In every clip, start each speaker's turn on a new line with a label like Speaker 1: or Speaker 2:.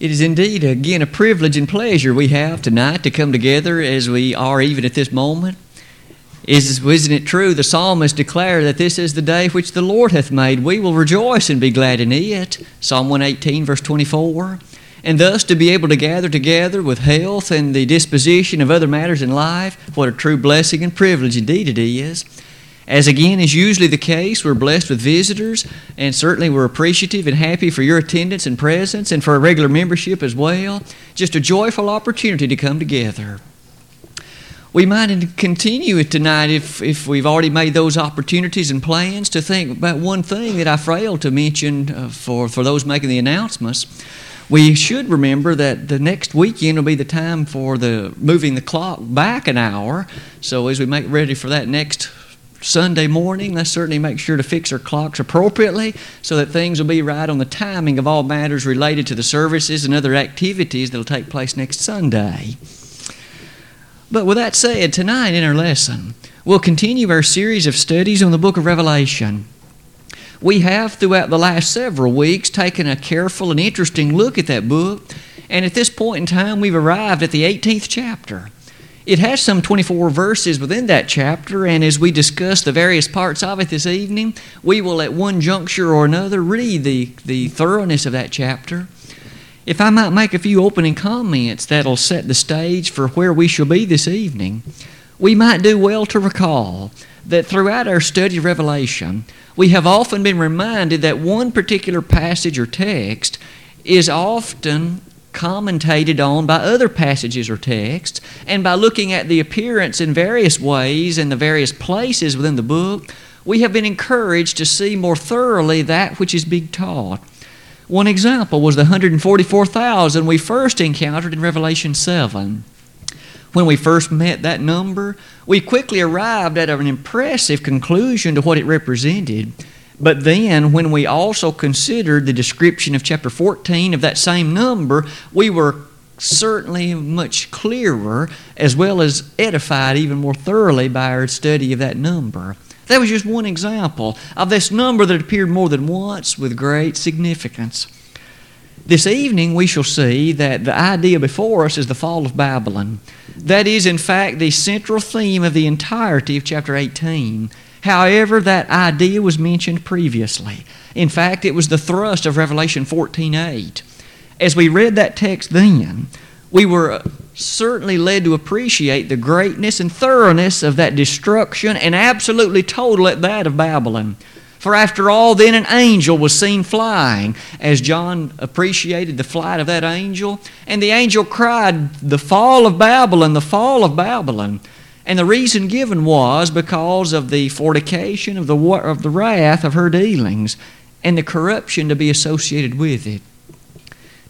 Speaker 1: It is indeed, again, a privilege and pleasure we have tonight to come together as we are even at this moment. Is, isn't it true? The psalmist declared that this is the day which the Lord hath made. We will rejoice and be glad in it. Psalm 118, verse 24. And thus to be able to gather together with health and the disposition of other matters in life, what a true blessing and privilege indeed it is. As again is usually the case, we're blessed with visitors, and certainly we're appreciative and happy for your attendance and presence and for a regular membership as well. Just a joyful opportunity to come together. We might continue it tonight if, if we've already made those opportunities and plans to think about one thing that I failed to mention uh, for, for those making the announcements. We should remember that the next weekend will be the time for the moving the clock back an hour. So as we make ready for that next Sunday morning, let's certainly make sure to fix our clocks appropriately so that things will be right on the timing of all matters related to the services and other activities that will take place next Sunday. But with that said, tonight in our lesson, we'll continue our series of studies on the book of Revelation. We have, throughout the last several weeks, taken a careful and interesting look at that book, and at this point in time, we've arrived at the 18th chapter. It has some 24 verses within that chapter, and as we discuss the various parts of it this evening, we will at one juncture or another read the, the thoroughness of that chapter. If I might make a few opening comments that'll set the stage for where we shall be this evening, we might do well to recall that throughout our study of Revelation, we have often been reminded that one particular passage or text is often commentated on by other passages or texts, and by looking at the appearance in various ways in the various places within the book, we have been encouraged to see more thoroughly that which is being taught. One example was the 144,000 we first encountered in Revelation 7. When we first met that number, we quickly arrived at an impressive conclusion to what it represented. But then, when we also considered the description of chapter 14 of that same number, we were certainly much clearer as well as edified even more thoroughly by our study of that number. That was just one example of this number that appeared more than once with great significance. This evening, we shall see that the idea before us is the fall of Babylon. That is, in fact, the central theme of the entirety of chapter 18. However, that idea was mentioned previously. In fact, it was the thrust of Revelation 14:8. As we read that text then, we were uh, certainly led to appreciate the greatness and thoroughness of that destruction and absolutely total at that of Babylon. For after all, then an angel was seen flying, as John appreciated the flight of that angel. And the angel cried, The fall of Babylon, the fall of Babylon. And the reason given was because of the fornication of the, of the wrath of her dealings and the corruption to be associated with it.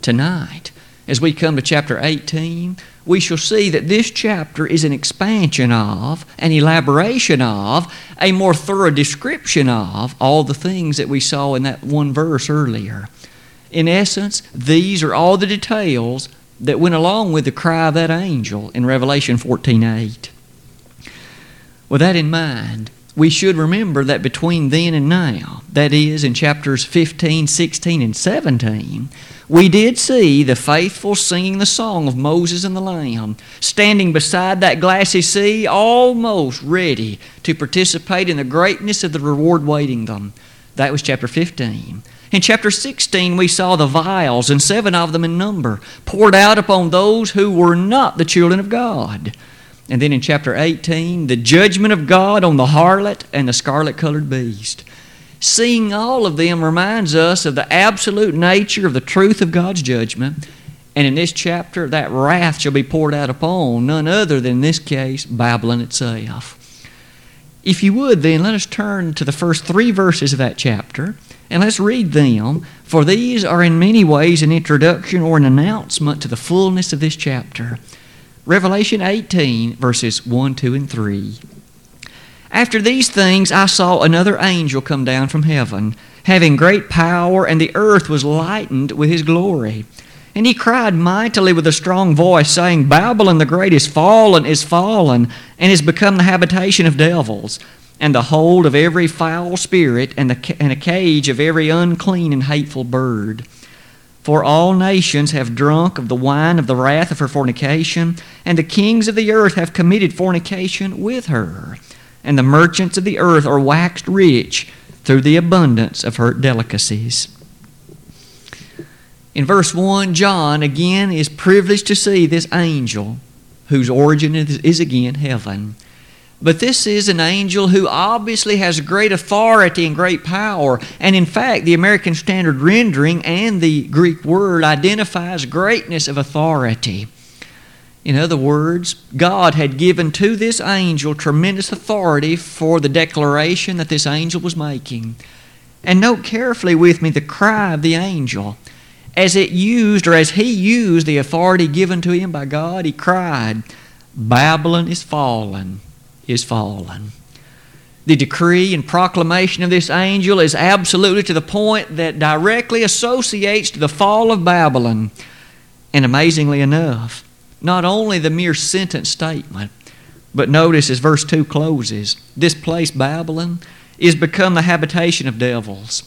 Speaker 1: Tonight, as we come to chapter 18, we shall see that this chapter is an expansion of, an elaboration of, a more thorough description of all the things that we saw in that one verse earlier. In essence, these are all the details that went along with the cry of that angel in Revelation 14 8. With that in mind, we should remember that between then and now, that is, in chapters 15, 16, and 17, we did see the faithful singing the song of Moses and the Lamb, standing beside that glassy sea, almost ready to participate in the greatness of the reward waiting them. That was chapter 15. In chapter 16, we saw the vials, and seven of them in number, poured out upon those who were not the children of God. And then in chapter 18, the judgment of God on the harlot and the scarlet colored beast. Seeing all of them reminds us of the absolute nature of the truth of God's judgment. And in this chapter, that wrath shall be poured out upon none other than, in this case, Babylon itself. If you would, then, let us turn to the first three verses of that chapter and let's read them, for these are in many ways an introduction or an announcement to the fullness of this chapter. Revelation 18, verses 1, 2, and 3. After these things, I saw another angel come down from heaven, having great power, and the earth was lightened with his glory. And he cried mightily with a strong voice, saying, Babylon the great is fallen, is fallen, and is become the habitation of devils, and the hold of every foul spirit, and, the, and a cage of every unclean and hateful bird. For all nations have drunk of the wine of the wrath of her fornication, and the kings of the earth have committed fornication with her. And the merchants of the earth are waxed rich through the abundance of her delicacies. In verse 1, John again is privileged to see this angel whose origin is again heaven. But this is an angel who obviously has great authority and great power. And in fact, the American Standard rendering and the Greek word identifies greatness of authority. In other words, God had given to this angel tremendous authority for the declaration that this angel was making. And note carefully with me the cry of the angel. As it used, or as he used the authority given to him by God, he cried, Babylon is fallen is fallen. The decree and proclamation of this angel is absolutely to the point that directly associates to the fall of Babylon. And amazingly enough, not only the mere sentence statement, but notice as verse 2 closes this place, Babylon, is become the habitation of devils.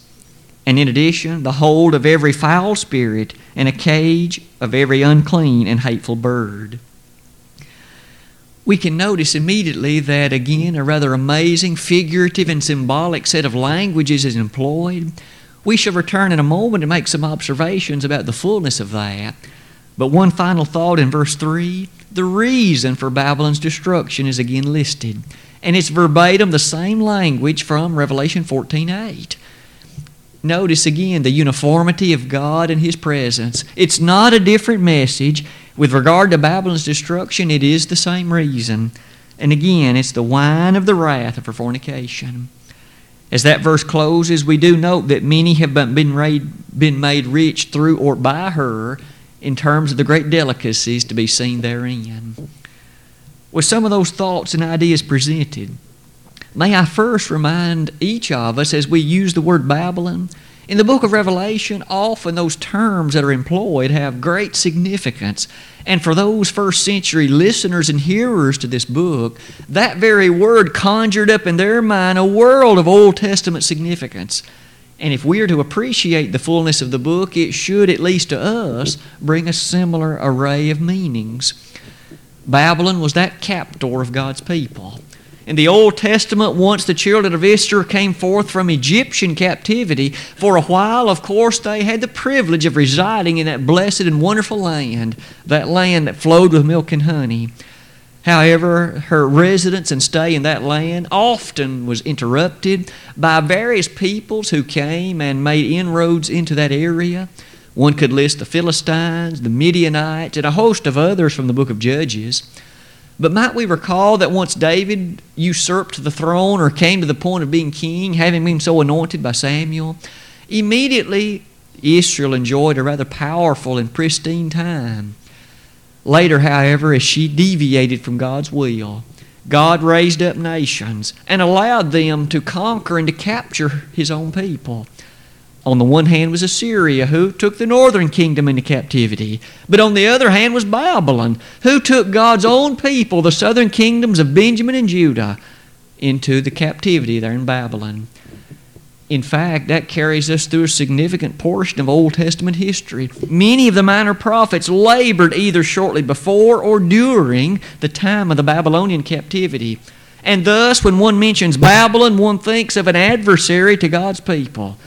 Speaker 1: And in addition, the hold of every foul spirit and a cage of every unclean and hateful bird we can notice immediately that, again, a rather amazing figurative and symbolic set of languages is employed. We shall return in a moment and make some observations about the fullness of that. But one final thought in verse 3 the reason for Babylon's destruction is again listed. And it's verbatim the same language from Revelation 14 8. Notice again the uniformity of God and His presence. It's not a different message, with regard to Babylon's destruction, it is the same reason. And again, it's the wine of the wrath of her fornication. As that verse closes, we do note that many have been been made rich through or by her in terms of the great delicacies to be seen therein. With some of those thoughts and ideas presented, may I first remind each of us as we use the word Babylon in the book of Revelation, often those terms that are employed have great significance. And for those first century listeners and hearers to this book, that very word conjured up in their mind a world of Old Testament significance. And if we are to appreciate the fullness of the book, it should, at least to us, bring a similar array of meanings. Babylon was that captor of God's people. In the Old Testament, once the children of Israel came forth from Egyptian captivity, for a while, of course, they had the privilege of residing in that blessed and wonderful land, that land that flowed with milk and honey. However, her residence and stay in that land often was interrupted by various peoples who came and made inroads into that area. One could list the Philistines, the Midianites, and a host of others from the book of Judges. But might we recall that once David usurped the throne or came to the point of being king, having been so anointed by Samuel, immediately Israel enjoyed a rather powerful and pristine time. Later, however, as she deviated from God's will, God raised up nations and allowed them to conquer and to capture His own people. On the one hand was Assyria, who took the northern kingdom into captivity. But on the other hand was Babylon, who took God's own people, the southern kingdoms of Benjamin and Judah, into the captivity there in Babylon. In fact, that carries us through a significant portion of Old Testament history. Many of the minor prophets labored either shortly before or during the time of the Babylonian captivity. And thus, when one mentions Babylon, one thinks of an adversary to God's people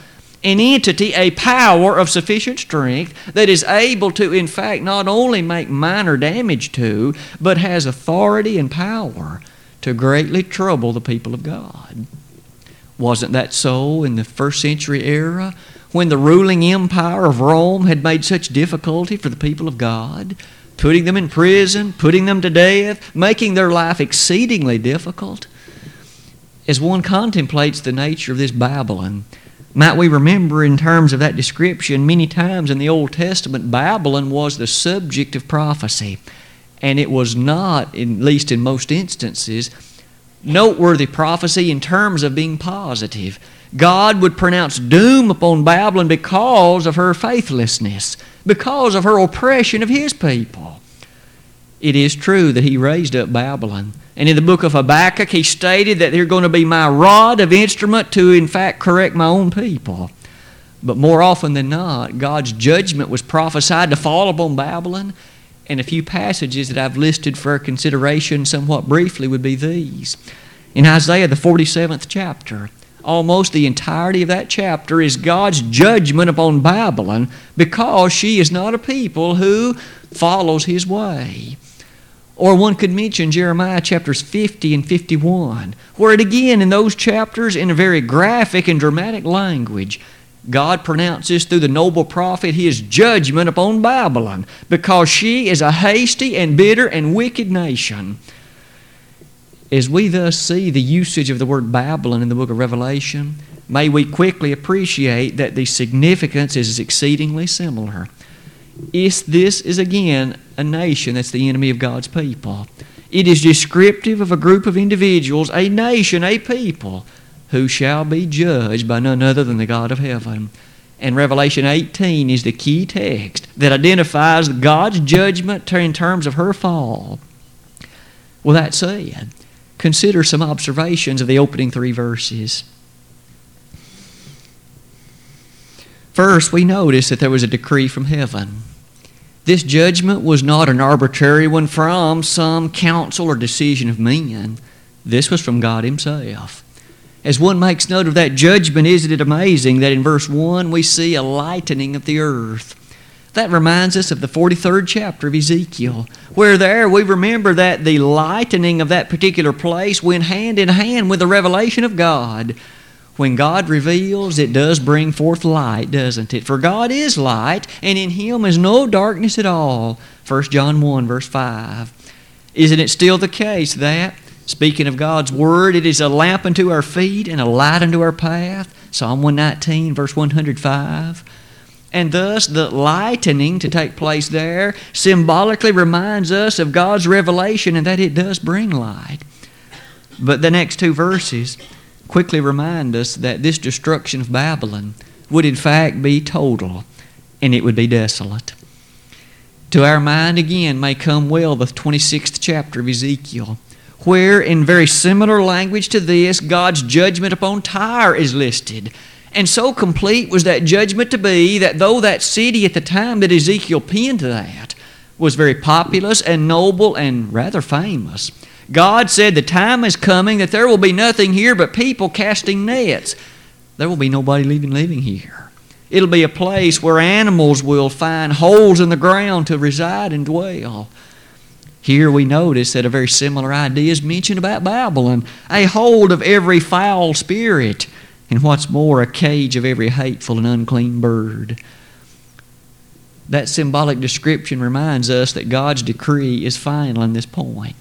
Speaker 1: an entity, a power of sufficient strength that is able to, in fact, not only make minor damage to, but has authority and power to greatly trouble the people of God. Wasn't that so in the first century era when the ruling empire of Rome had made such difficulty for the people of God? Putting them in prison, putting them to death, making their life exceedingly difficult. As one contemplates the nature of this Babylon, might we remember, in terms of that description, many times in the Old Testament, Babylon was the subject of prophecy. And it was not, at least in most instances, noteworthy prophecy in terms of being positive. God would pronounce doom upon Babylon because of her faithlessness, because of her oppression of His people. It is true that He raised up Babylon and in the book of Habakkuk, he stated that they're going to be my rod of instrument to, in fact, correct my own people. But more often than not, God's judgment was prophesied to fall upon Babylon. And a few passages that I've listed for consideration somewhat briefly would be these. In Isaiah, the 47th chapter, almost the entirety of that chapter is God's judgment upon Babylon because she is not a people who follows His way. Or one could mention Jeremiah chapters 50 and 51, where it again in those chapters, in a very graphic and dramatic language, God pronounces through the noble prophet his judgment upon Babylon because she is a hasty and bitter and wicked nation. As we thus see the usage of the word Babylon in the book of Revelation, may we quickly appreciate that the significance is exceedingly similar. Is this is again a nation that's the enemy of God's people. It is descriptive of a group of individuals, a nation, a people who shall be judged by none other than the God of heaven. And Revelation 18 is the key text that identifies God's judgment in terms of her fall. Well, that said, consider some observations of the opening three verses. First, we notice that there was a decree from heaven. This judgment was not an arbitrary one from some council or decision of men. This was from God Himself. As one makes note of that judgment, isn't it amazing that in verse 1 we see a lightening of the earth? That reminds us of the 43rd chapter of Ezekiel, where there we remember that the lightening of that particular place went hand in hand with the revelation of God. When God reveals, it does bring forth light, doesn't it? For God is light, and in Him is no darkness at all. 1 John 1, verse 5. Isn't it still the case that Speaking of God's Word, it is a lamp unto our feet and a light unto our path. Psalm 119, verse 105. And thus, the lightening to take place there symbolically reminds us of God's revelation and that it does bring light. But the next two verses quickly remind us that this destruction of Babylon would in fact be total and it would be desolate. To our mind again may come well the 26th chapter of Ezekiel where, in very similar language to this, God's judgment upon Tyre is listed. And so complete was that judgment to be that though that city at the time that Ezekiel penned that was very populous and noble and rather famous, God said, The time is coming that there will be nothing here but people casting nets. There will be nobody living, living here. It'll be a place where animals will find holes in the ground to reside and dwell. Here we notice that a very similar idea is mentioned about Babylon a hold of every foul spirit, and what's more, a cage of every hateful and unclean bird. That symbolic description reminds us that God's decree is final in this point.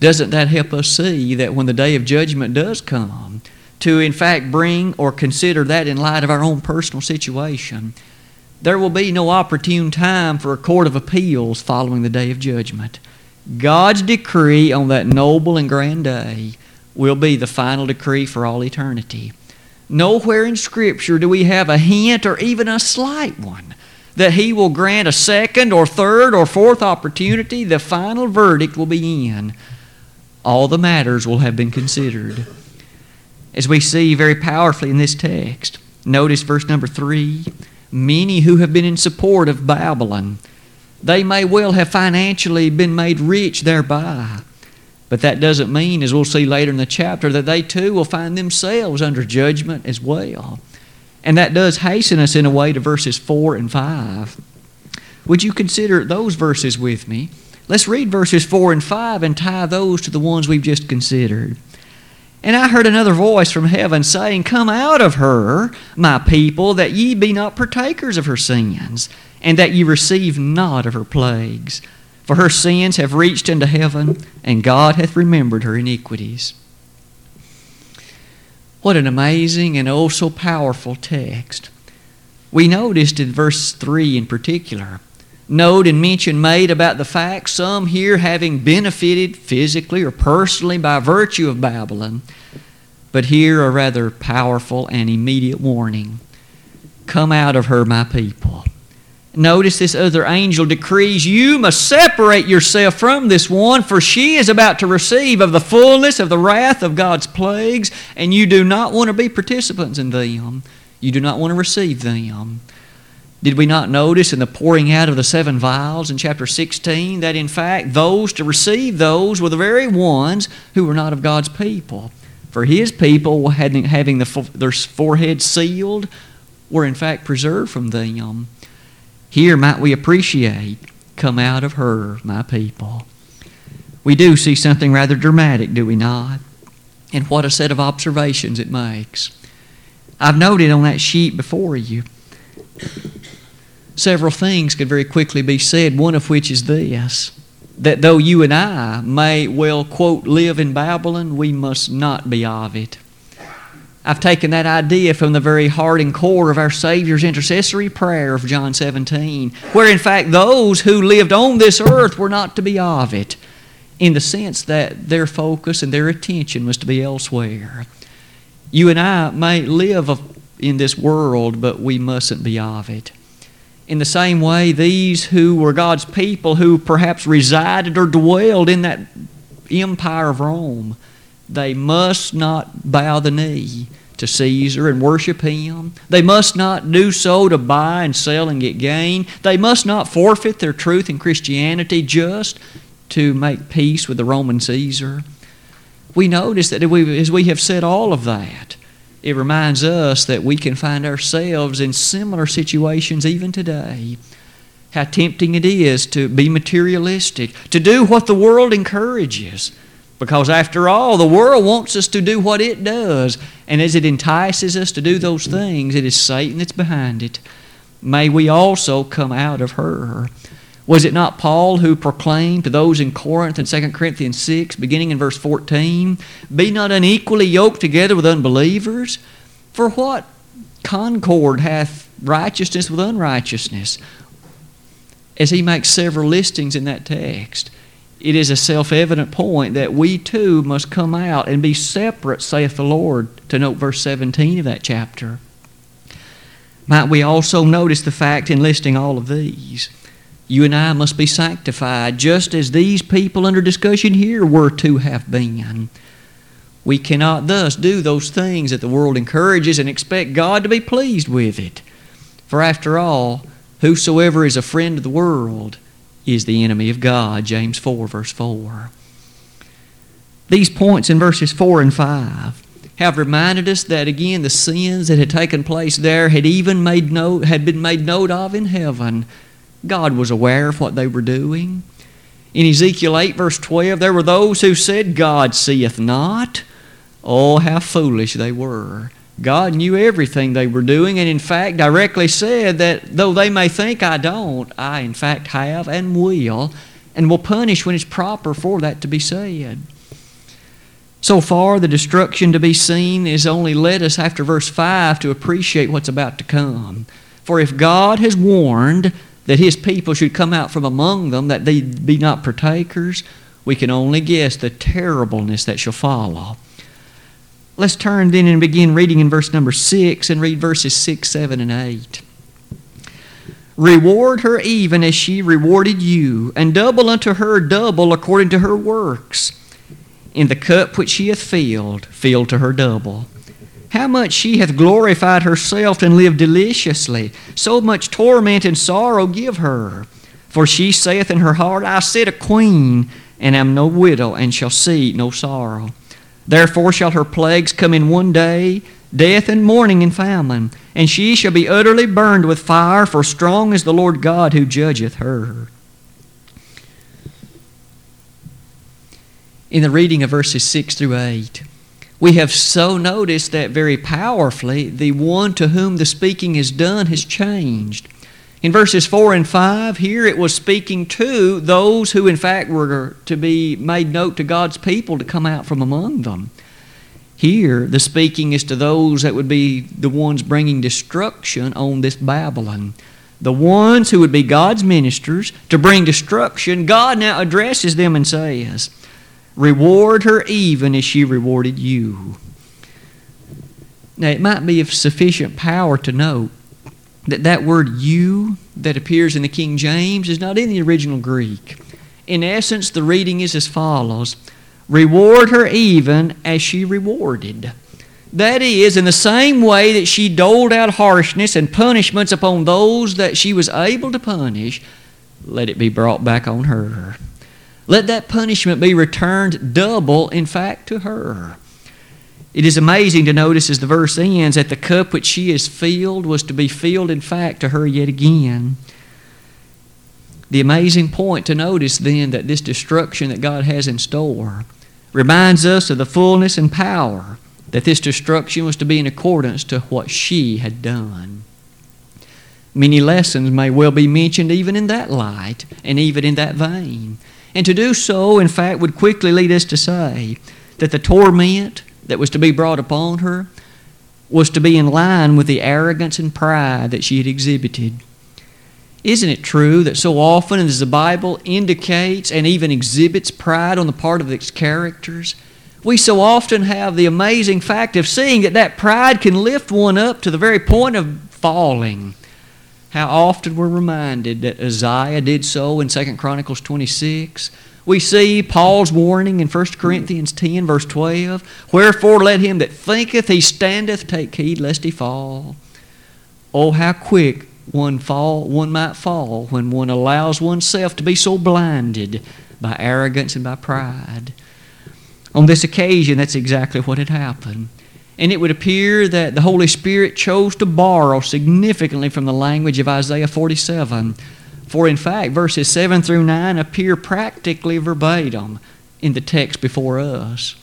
Speaker 1: Doesn't that help us see that when the day of judgment does come, to in fact bring or consider that in light of our own personal situation? There will be no opportune time for a court of appeals following the day of judgment. God's decree on that noble and grand day will be the final decree for all eternity. Nowhere in Scripture do we have a hint or even a slight one that He will grant a second or third or fourth opportunity. The final verdict will be in. All the matters will have been considered. As we see very powerfully in this text, notice verse number three many who have been in support of Babylon. They may well have financially been made rich thereby. But that doesn't mean, as we'll see later in the chapter, that they too will find themselves under judgment as well. And that does hasten us in a way to verses 4 and 5. Would you consider those verses with me? Let's read verses 4 and 5 and tie those to the ones we've just considered. And I heard another voice from heaven saying, Come out of her, my people, that ye be not partakers of her sins, and that ye receive not of her plagues. For her sins have reached unto heaven, and God hath remembered her iniquities. What an amazing and oh so powerful text. We noticed in verse 3 in particular note and mention made about the fact some here having benefited physically or personally by virtue of Babylon, but here a rather powerful and immediate warning Come out of her, my people. Notice this other angel decrees, You must separate yourself from this one, for she is about to receive of the fullness of the wrath of God's plagues, and you do not want to be participants in them. You do not want to receive them. Did we not notice in the pouring out of the seven vials in chapter 16 that in fact those to receive those were the very ones who were not of God's people? For His people, having the, their foreheads sealed, were in fact preserved from them. Here might we appreciate, come out of her, my people. We do see something rather dramatic, do we not? And what a set of observations it makes. I've noted on that sheet before you several things could very quickly be said, one of which is this that though you and I may well, quote, live in Babylon, we must not be of it. I've taken that idea from the very heart and core of our Savior's intercessory prayer of John 17, where in fact those who lived on this earth were not to be of it, in the sense that their focus and their attention was to be elsewhere. You and I may live in this world, but we mustn't be of it. In the same way, these who were God's people, who perhaps resided or dwelled in that empire of Rome, they must not bow the knee to Caesar and worship him. They must not do so to buy and sell and get gain. They must not forfeit their truth in Christianity just to make peace with the Roman Caesar. We notice that as we have said all of that, it reminds us that we can find ourselves in similar situations even today. How tempting it is to be materialistic, to do what the world encourages. Because after all, the world wants us to do what it does. And as it entices us to do those things, it is Satan that's behind it. May we also come out of her. Was it not Paul who proclaimed to those in Corinth in 2 Corinthians 6, beginning in verse 14, Be not unequally yoked together with unbelievers? For what concord hath righteousness with unrighteousness? As he makes several listings in that text, it is a self evident point that we too must come out and be separate, saith the Lord, to note verse 17 of that chapter. Might we also notice the fact in listing all of these? You and I must be sanctified just as these people under discussion here were to have been. We cannot thus do those things that the world encourages and expect God to be pleased with it. For after all, whosoever is a friend of the world is the enemy of God. James 4, verse 4. These points in verses 4 and 5 have reminded us that again the sins that had taken place there had even made note, had been made note of in heaven God was aware of what they were doing. In Ezekiel 8, verse 12, there were those who said, God seeth not. Oh, how foolish they were. God knew everything they were doing, and in fact directly said that though they may think I don't, I in fact have and will, and will punish when it's proper for that to be said. So far, the destruction to be seen has only led us after verse 5 to appreciate what's about to come. For if God has warned, that his people should come out from among them, that they be not partakers, we can only guess the terribleness that shall follow. Let's turn then and begin reading in verse number 6 and read verses 6, 7, and 8. Reward her even as she rewarded you, and double unto her double according to her works. In the cup which she hath filled, fill to her double how much she hath glorified herself and lived deliciously. So much torment and sorrow give her. For she saith in her heart, I sit a queen, and am no widow, and shall see no sorrow. Therefore shall her plagues come in one day, death and mourning and famine, and she shall be utterly burned with fire, for strong is the Lord God who judgeth her. In the reading of verses 6 through 8, we have so noticed that very powerfully the one to whom the speaking is done has changed. In verses 4 and 5, here it was speaking to those who, in fact, were to be made note to God's people to come out from among them. Here, the speaking is to those that would be the ones bringing destruction on this Babylon. The ones who would be God's ministers to bring destruction, God now addresses them and says, Reward her even as she rewarded you. Now, it might be of sufficient power to note that that word you that appears in the King James is not in the original Greek. In essence, the reading is as follows Reward her even as she rewarded. That is, in the same way that she doled out harshness and punishments upon those that she was able to punish, let it be brought back on her. Let that punishment be returned double, in fact, to her. It is amazing to notice as the verse ends that the cup which she has filled was to be filled, in fact, to her yet again. The amazing point to notice then that this destruction that God has in store reminds us of the fullness and power that this destruction was to be in accordance to what she had done. Many lessons may well be mentioned even in that light and even in that vein. And to do so, in fact, would quickly lead us to say that the torment that was to be brought upon her was to be in line with the arrogance and pride that she had exhibited. Isn't it true that so often as the Bible indicates and even exhibits pride on the part of its characters, we so often have the amazing fact of seeing that that pride can lift one up to the very point of falling. How often we're reminded that Uzziah did so in 2 Chronicles 26. We see Paul's warning in 1 Corinthians 10, verse 12 Wherefore let him that thinketh he standeth take heed lest he fall. Oh, how quick one fall one might fall when one allows oneself to be so blinded by arrogance and by pride. On this occasion, that's exactly what had happened. And it would appear that the Holy Spirit chose to borrow significantly from the language of Isaiah 47. For in fact, verses 7 through 9 appear practically verbatim in the text before us.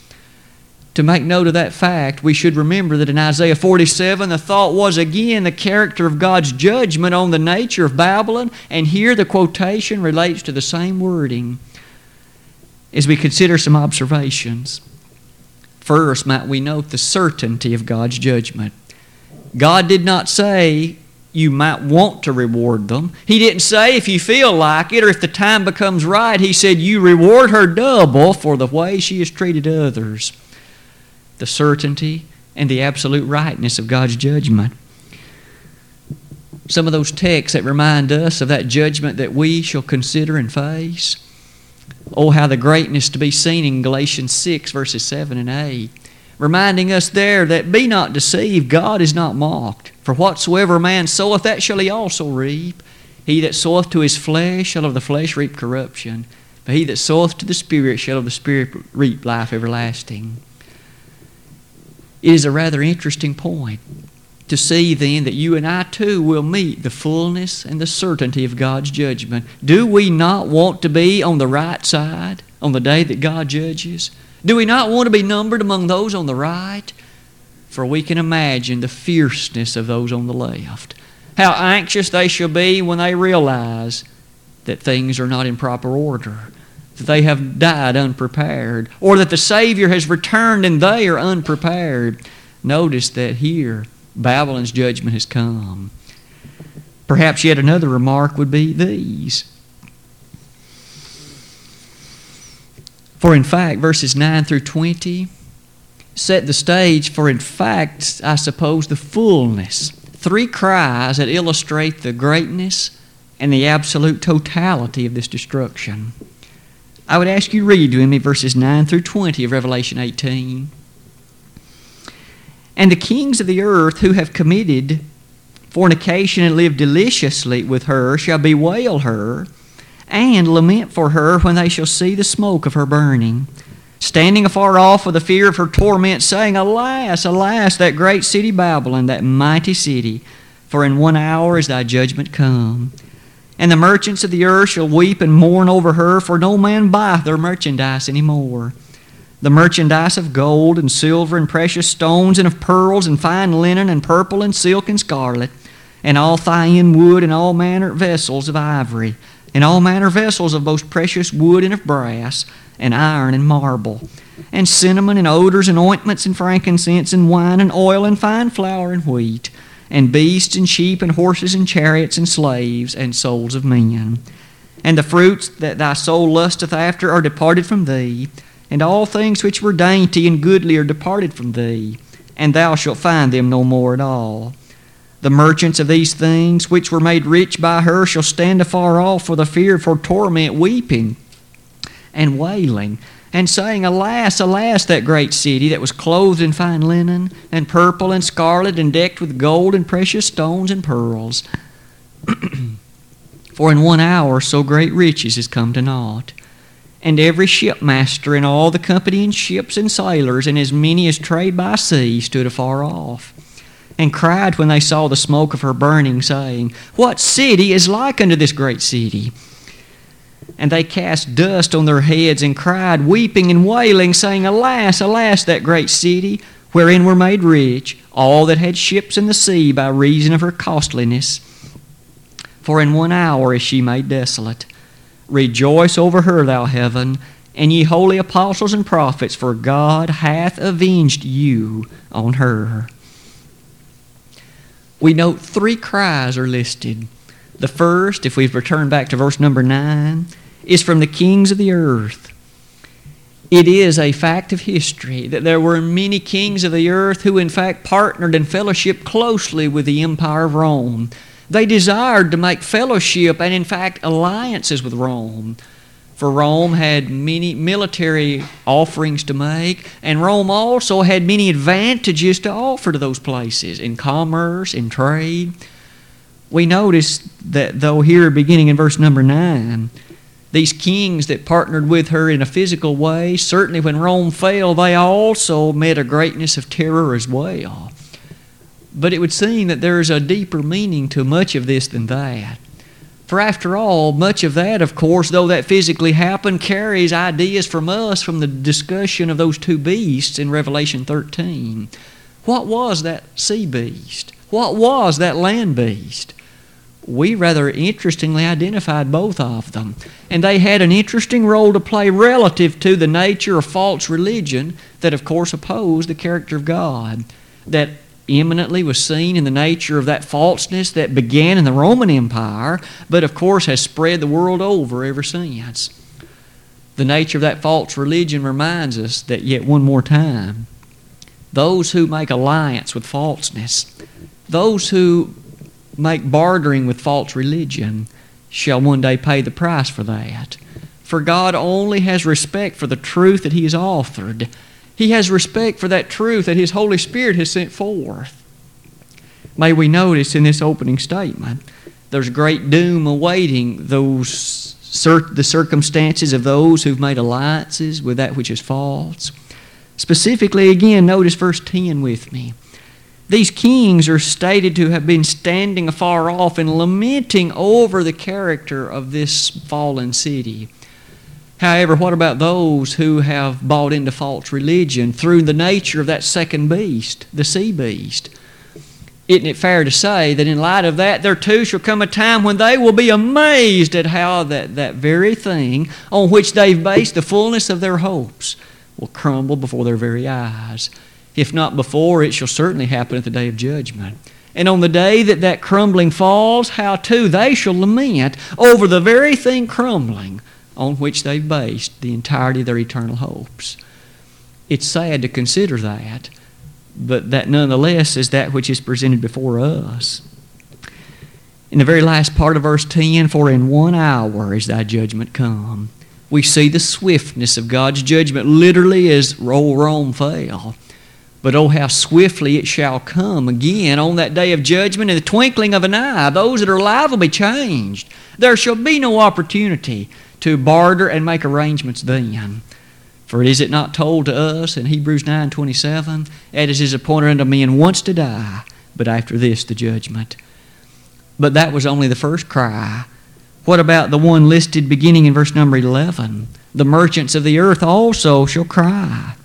Speaker 1: To make note of that fact, we should remember that in Isaiah 47, the thought was again the character of God's judgment on the nature of Babylon, and here the quotation relates to the same wording as we consider some observations. First, might we note the certainty of God's judgment. God did not say you might want to reward them. He didn't say if you feel like it or if the time becomes right. He said you reward her double for the way she has treated others. The certainty and the absolute rightness of God's judgment. Some of those texts that remind us of that judgment that we shall consider and face. Oh, how the greatness to be seen in Galatians 6, verses 7 and 8, reminding us there that be not deceived, God is not mocked. For whatsoever man soweth, that shall he also reap. He that soweth to his flesh shall of the flesh reap corruption, but he that soweth to the Spirit shall of the Spirit reap life everlasting. It is a rather interesting point to see then that you and I too will meet the fullness and the certainty of God's judgment. Do we not want to be on the right side on the day that God judges? Do we not want to be numbered among those on the right? For we can imagine the fierceness of those on the left. How anxious they shall be when they realize that things are not in proper order, that they have died unprepared, or that the Savior has returned and they are unprepared. Notice that here, Babylon's judgment has come. Perhaps yet another remark would be these. For in fact, verses 9 through 20 set the stage for, in fact, I suppose, the fullness. Three cries that illustrate the greatness and the absolute totality of this destruction. I would ask you to read with me verses 9 through 20 of Revelation 18. And the kings of the earth who have committed fornication and lived deliciously with her shall bewail her and lament for her when they shall see the smoke of her burning standing afar off with the fear of her torment, saying, Alas, alas, that great city Babylon, that mighty city, for in one hour is thy judgment come. And the merchants of the earth shall weep and mourn over her, for no man buyeth their merchandise any more. The merchandise of gold and silver and precious stones, and of pearls and fine linen and purple and silk and scarlet, and all thyine wood and all manner vessels of ivory, and all manner vessels of most precious wood and of brass and iron and marble, and cinnamon and odors and ointments and frankincense and wine and oil and fine flour and wheat, and beasts and sheep and horses and chariots and slaves and souls of men. And the fruits that thy soul lusteth after are departed from thee, and all things which were dainty and goodly are departed from thee, and thou shalt find them no more at all. The merchants of these things, which were made rich by her, shall stand afar off for the fear her torment, weeping and wailing and saying, Alas, alas, that great city that was clothed in fine linen, and purple and scarlet, and decked with gold and precious stones and pearls. For in one hour so great riches is come to naught. And every shipmaster and all the company in ships and sailors, and as many as trade by sea, stood afar off, and cried when they saw the smoke of her burning, saying, What city is like unto this great city? And they cast dust on their heads and cried, weeping and wailing, saying, Alas, alas, that great city, wherein were made rich all that had ships in the sea by reason of her costliness. For in one hour is she made desolate. Rejoice over her, thou heaven, and ye holy apostles and prophets, for God hath avenged you on her. We note three cries are listed. The first, if we return back to verse number 9, is from the kings of the earth. It is a fact of history that there were many kings of the earth who, in fact, partnered in fellowship closely with the empire of Rome. They desired to make fellowship and, in fact, alliances with Rome. For Rome had many military offerings to make, and Rome also had many advantages to offer to those places in commerce, in trade. We notice that, though, here beginning in verse number 9, these kings that partnered with her in a physical way, certainly when Rome fell, they also met a greatness of terror as well. But it would seem that there is a deeper meaning to much of this than that. For after all, much of that, of course, though that physically happened, carries ideas from us from the discussion of those two beasts in Revelation 13. What was that sea beast? What was that land beast? we rather interestingly identified both of them. And they had an interesting role to play relative to the nature of false religion that, of course, opposed the character of God. That eminently was seen in the nature of that falseness that began in the Roman Empire, but, of course, has spread the world over ever since. The nature of that false religion reminds us that yet one more time, those who make alliance with falseness, those who make bartering with false religion shall one day pay the price for that. For God only has respect for the truth that He has authored. He has respect for that truth that His Holy Spirit has sent forth. May we notice in this opening statement, there's great doom awaiting those the circumstances of those who've made alliances with that which is false. Specifically, again, notice verse 10 with me. These kings are stated to have been standing afar off and lamenting over the character of this fallen city. However, what about those who have bought into false religion through the nature of that second beast, the sea beast? Isn't it fair to say that in light of that, there too shall come a time when they will be amazed at how that, that very thing on which they've based the fullness of their hopes will crumble before their very eyes? If not before, it shall certainly happen at the day of judgment. And on the day that that crumbling falls, how too they shall lament over the very thing crumbling on which they've based the entirety of their eternal hopes. It's sad to consider that, but that nonetheless is that which is presented before us. In the very last part of verse 10, for in one hour is thy judgment come. We see the swiftness of God's judgment literally as Rome fell. But oh, how swiftly it shall come again on that day of judgment in the twinkling of an eye. Those that are alive will be changed. There shall be no opportunity to barter and make arrangements then. For is it not told to us in Hebrews 9 27, It is appointed unto men once to die, but after this the judgment. But that was only the first cry. What about the one listed beginning in verse number 11? The merchants of the earth also shall cry.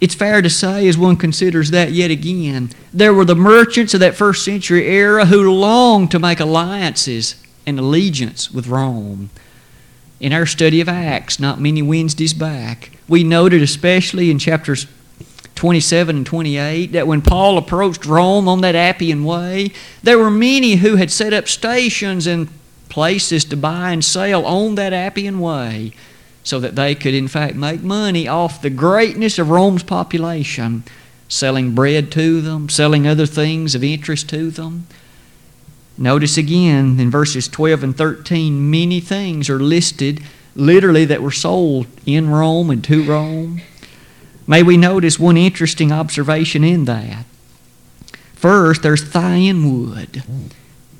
Speaker 1: It's fair to say, as one considers that yet again, there were the merchants of that first century era who longed to make alliances and allegiance with Rome. In our study of Acts, not many Wednesdays back, we noted especially in chapters 27 and 28 that when Paul approached Rome on that Appian Way, there were many who had set up stations and places to buy and sell on that Appian Way so that they could, in fact, make money off the greatness of Rome's population, selling bread to them, selling other things of interest to them. Notice again in verses 12 and 13, many things are listed literally that were sold in Rome and to Rome. May we notice one interesting observation in that. First, there's thyine wood.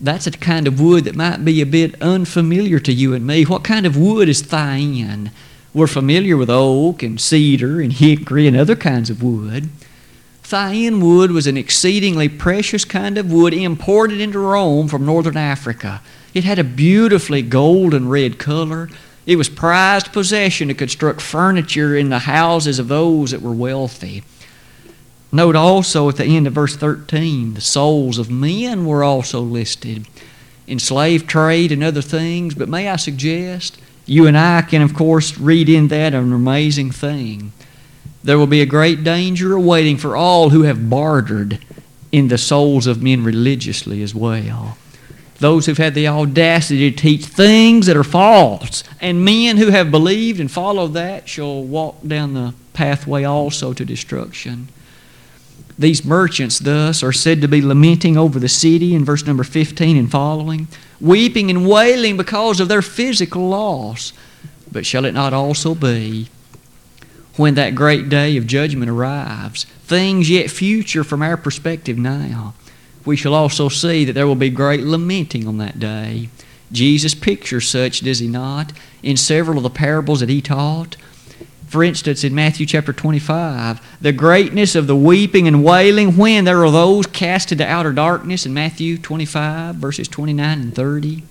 Speaker 1: That's a kind of wood that might be a bit unfamiliar to you and me. What kind of wood is thyine? We're familiar with oak and cedar and hickory and other kinds of wood. Thyine wood was an exceedingly precious kind of wood imported into Rome from northern Africa. It had a beautifully golden red color. It was prized possession to construct furniture in the houses of those that were wealthy. Note also at the end of verse 13, the souls of men were also listed in slave trade and other things. But may I suggest, you and I can, of course, read in that an amazing thing. There will be a great danger awaiting for all who have bartered in the souls of men religiously as well. Those who've had the audacity to teach things that are false, and men who have believed and followed that shall walk down the pathway also to destruction. These merchants, thus, are said to be lamenting over the city in verse number 15 and following, weeping and wailing because of their physical loss. But shall it not also be, when that great day of judgment arrives, things yet future from our perspective now, we shall also see that there will be great lamenting on that day. Jesus pictures such, does he not, in several of the parables that he taught? For instance, in Matthew chapter 25, the greatness of the weeping and wailing when there are those cast into outer darkness in Matthew 25, verses 29 and 30.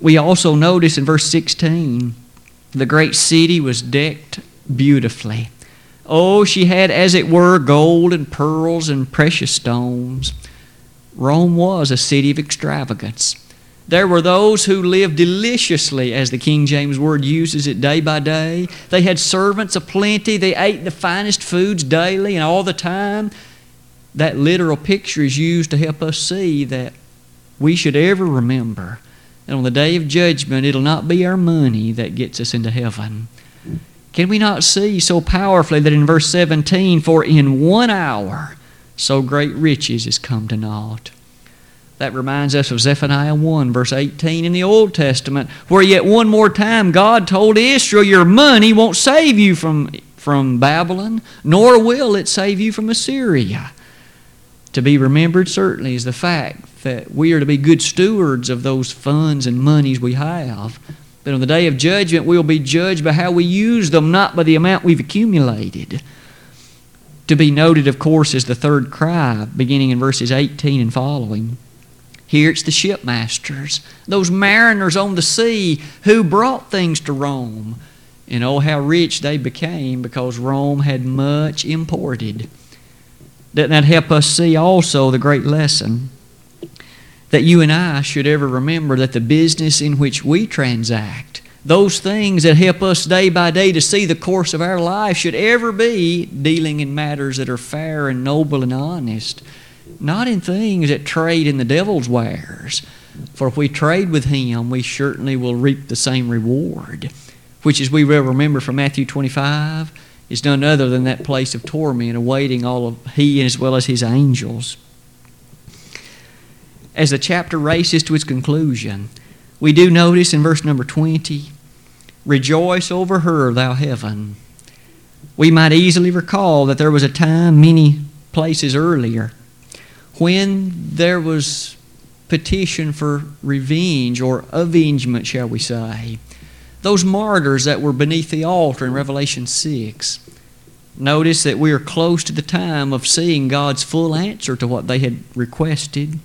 Speaker 1: We also notice in verse 16, the great city was decked beautifully. Oh, she had, as it were, gold and pearls and precious stones. Rome was a city of extravagance. There were those who lived deliciously, as the King James Word uses it, day by day. They had servants aplenty. They ate the finest foods daily and all the time. That literal picture is used to help us see that we should ever remember that on the day of judgment, it'll not be our money that gets us into heaven. Can we not see so powerfully that in verse 17, for in one hour so great riches is come to naught? That reminds us of Zephaniah 1, verse 18 in the Old Testament, where yet one more time God told Israel, Your money won't save you from, from Babylon, nor will it save you from Assyria. To be remembered, certainly, is the fact that we are to be good stewards of those funds and monies we have. But on the day of judgment, we will be judged by how we use them, not by the amount we've accumulated. To be noted, of course, is the third cry, beginning in verses 18 and following. Here it's the shipmasters, those mariners on the sea who brought things to Rome. And oh, how rich they became because Rome had much imported. Doesn't that help us see also the great lesson that you and I should ever remember that the business in which we transact, those things that help us day by day to see the course of our life, should ever be dealing in matters that are fair and noble and honest not in things that trade in the devil's wares. For if we trade with him, we certainly will reap the same reward, which, as we will remember from Matthew 25, is none other than that place of torment awaiting all of he as well as his angels. As the chapter races to its conclusion, we do notice in verse number 20, Rejoice over her, thou heaven. We might easily recall that there was a time many places earlier when there was petition for revenge or avengement, shall we say, those martyrs that were beneath the altar in Revelation 6, notice that we are close to the time of seeing God's full answer to what they had requested.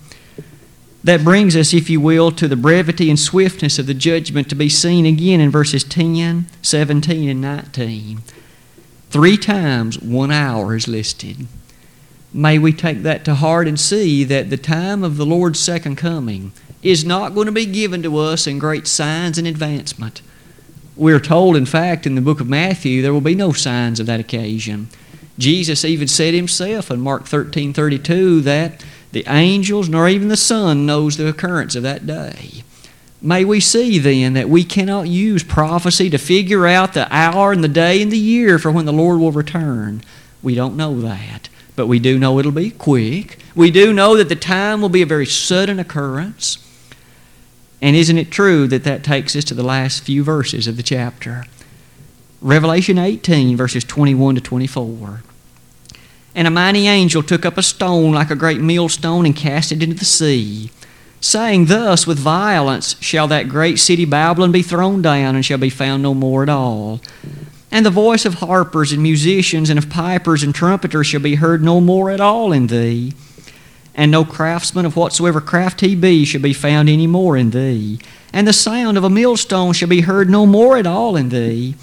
Speaker 1: That brings us, if you will, to the brevity and swiftness of the judgment to be seen again in verses 10, 17, and 19. Three times one hour is listed may we take that to heart and see that the time of the Lord's second coming is not going to be given to us in great signs and advancement. We're told, in fact, in the book of Matthew, there will be no signs of that occasion. Jesus even said himself in Mark 13 32 that the angels nor even the Son knows the occurrence of that day. May we see then that we cannot use prophecy to figure out the hour and the day and the year for when the Lord will return. We don't know that but we do know it'll be quick. We do know that the time will be a very sudden occurrence. And isn't it true that that takes us to the last few verses of the chapter? Revelation 18, verses 21 to 24. And a mighty angel took up a stone like a great millstone and cast it into the sea, saying, Thus with violence shall that great city Babylon be thrown down and shall be found no more at all. And the voice of harpers and musicians and of pipers and trumpeters shall be heard no more at all in thee and no craftsman of whatsoever craft he be shall be found any more in thee. And the sound of a millstone shall be heard no more at all in thee.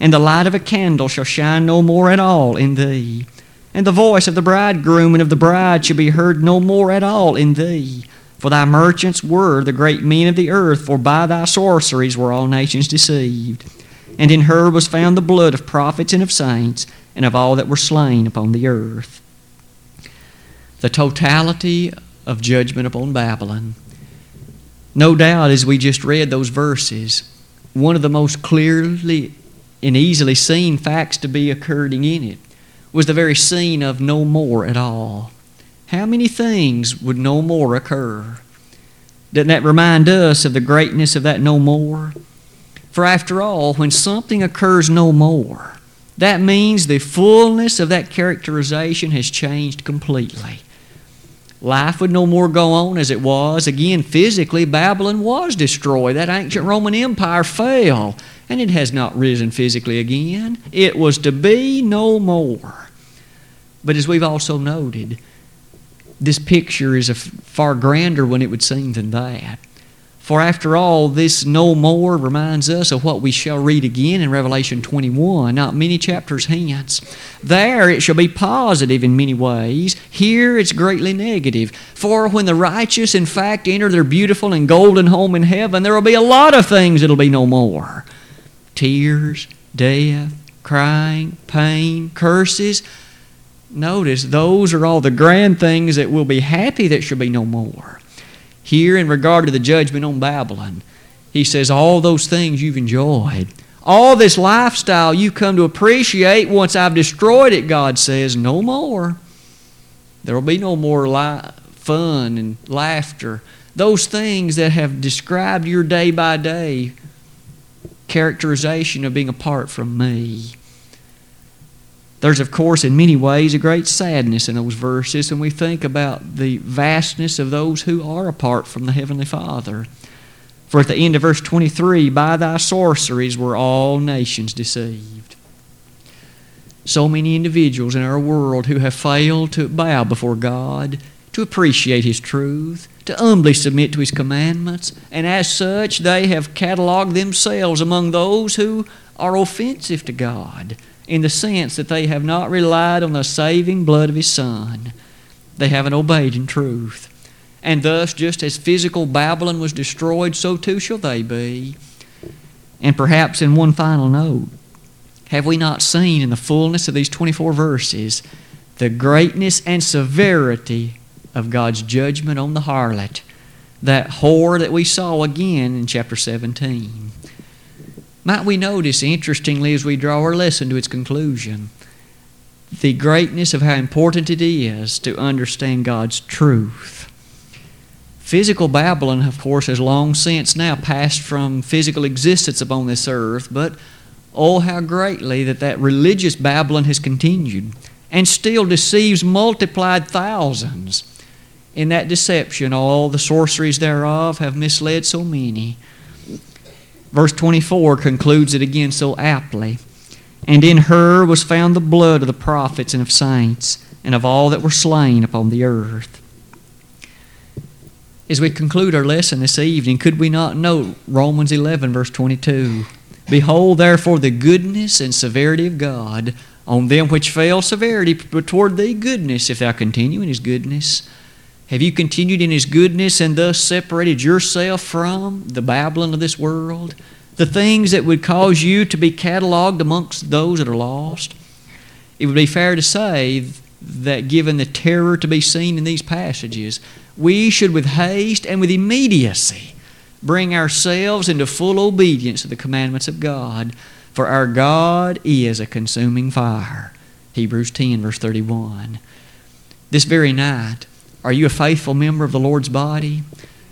Speaker 1: And the light of a candle shall shine no more at all in thee. And the voice of the bridegroom and of the bride shall be heard no more at all in thee. For thy merchants were the great men of the earth, for by thy sorceries were all nations deceived. And in her was found the blood of prophets and of saints, and of all that were slain upon the earth the totality of judgment upon Babylon. No doubt, as we just read those verses, one of the most clearly and easily seen facts to be occurring in it was the very scene of no more at all. How many things would no more occur? Doesn't that remind us of the greatness of that no more? For after all, when something occurs no more, that means the fullness of that characterization has changed completely. Life would no more go on as it was. Again, physically, Babylon was destroyed. That ancient Roman Empire fell, and it has not risen physically again. It was to be no more. But as we've also noted, this picture is a far grander one, it would seem, than that. For after all, this no more reminds us of what we shall read again in Revelation 21, not many chapters hence. There it shall be positive in many ways. Here it's greatly negative. For when the righteous, in fact, enter their beautiful and golden home in heaven, there will be a lot of things that'll be no more tears, death, crying, pain, curses. Notice those are all the grand things that will be happy that shall be no more. Here, in regard to the judgment on Babylon, he says, All those things you've enjoyed, all this lifestyle you've come to appreciate, once I've destroyed it, God says, no more. There will be no more li- fun and laughter. Those things that have described your day by day characterization of being apart from me. There's, of course, in many ways, a great sadness in those verses when we think about the vastness of those who are apart from the Heavenly Father. For at the end of verse 23, by thy sorceries were all nations deceived. So many individuals in our world who have failed to bow before God, to appreciate His truth, to humbly submit to His commandments, and as such, they have cataloged themselves among those who are offensive to God in the sense that they have not relied on the saving blood of His Son. They haven't obeyed in truth. And thus, just as physical Babylon was destroyed, so too shall they be. And perhaps in one final note, have we not seen in the fullness of these 24 verses the greatness and severity of God's judgment on the harlot, that whore that we saw again in chapter 17? Might we notice, interestingly, as we draw our lesson to its conclusion, the greatness of how important it is to understand God's truth. Physical Babylon, of course, has long since now passed from physical existence upon this earth, but oh, how greatly that that religious Babylon has continued and still deceives multiplied thousands. In that deception, all the sorceries thereof have misled so many. Verse 24 concludes it again so aptly. And in her was found the blood of the prophets and of saints, and of all that were slain upon the earth. As we conclude our lesson this evening, could we not note Romans 11, verse 22? Behold, therefore, the goodness and severity of God on them which fail severity, but toward thee goodness, if thou continue in his goodness. Have you continued in His goodness and thus separated yourself from the Babylon of this world? The things that would cause you to be cataloged amongst those that are lost? It would be fair to say that given the terror to be seen in these passages, we should with haste and with immediacy bring ourselves into full obedience to the commandments of God, for our God is a consuming fire. Hebrews 10, verse 31. This very night, are you a faithful member of the Lord's body?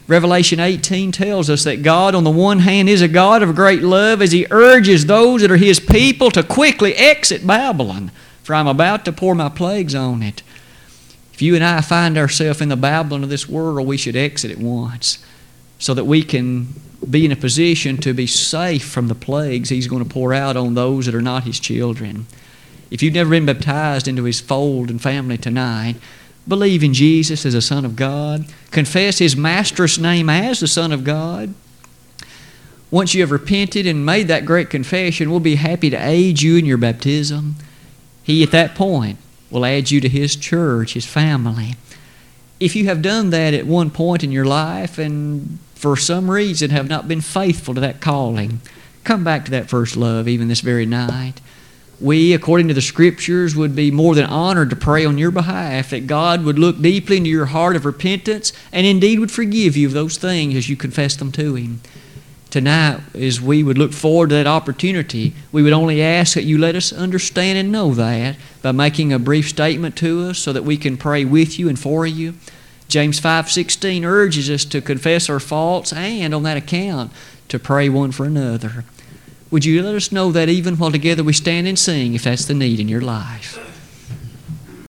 Speaker 1: Revelation 18 tells us that God, on the one hand, is a God of great love as He urges those that are His people to quickly exit Babylon, for I'm about to pour my plagues on it. If you and I find ourselves in the Babylon of this world, we should exit at once so that we can be in a position to be safe from the plagues He's going to pour out on those that are not His children. If you've never been baptized into His fold and family tonight, believe in Jesus as a Son of God, confess His master's name as the Son of God. Once you have repented and made that great confession, we'll be happy to aid you in your baptism. He, at that point, will add you to His church, His family. If you have done that at one point in your life and for some reason have not been faithful to that calling, come back to that first love even this very night we, according to the Scriptures, would be more than honored to pray on your behalf that God would look deeply into your heart of repentance and indeed would forgive you of those things as you confess them to Him. Tonight, as we would look forward to that opportunity, we would only ask that you let us understand and know that by making a brief statement to us so that we can pray with you and for you. James 5:16 urges us to confess our faults and on that account to pray one for another. Would you let us know that even while together we stand and sing if that's the need in your life?